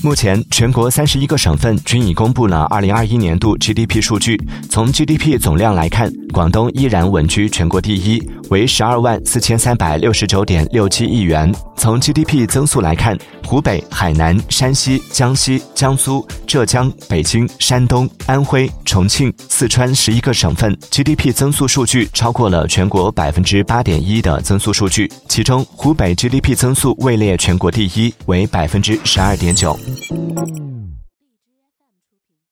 目前，全国三十一个省份均已公布了二零二一年度 GDP 数据。从 GDP 总量来看，广东依然稳居全国第一，为十二万四千三百六十九点六七亿元。从 GDP 增速来看，湖北、海南、山西、江西、江苏、浙江、北京、山东、安徽、重庆、四川十一个省份 GDP 增速数据超过了全国百分之八点一的增速数据。其中，湖北 GDP 增速位列全国第一，为百分之十二点九。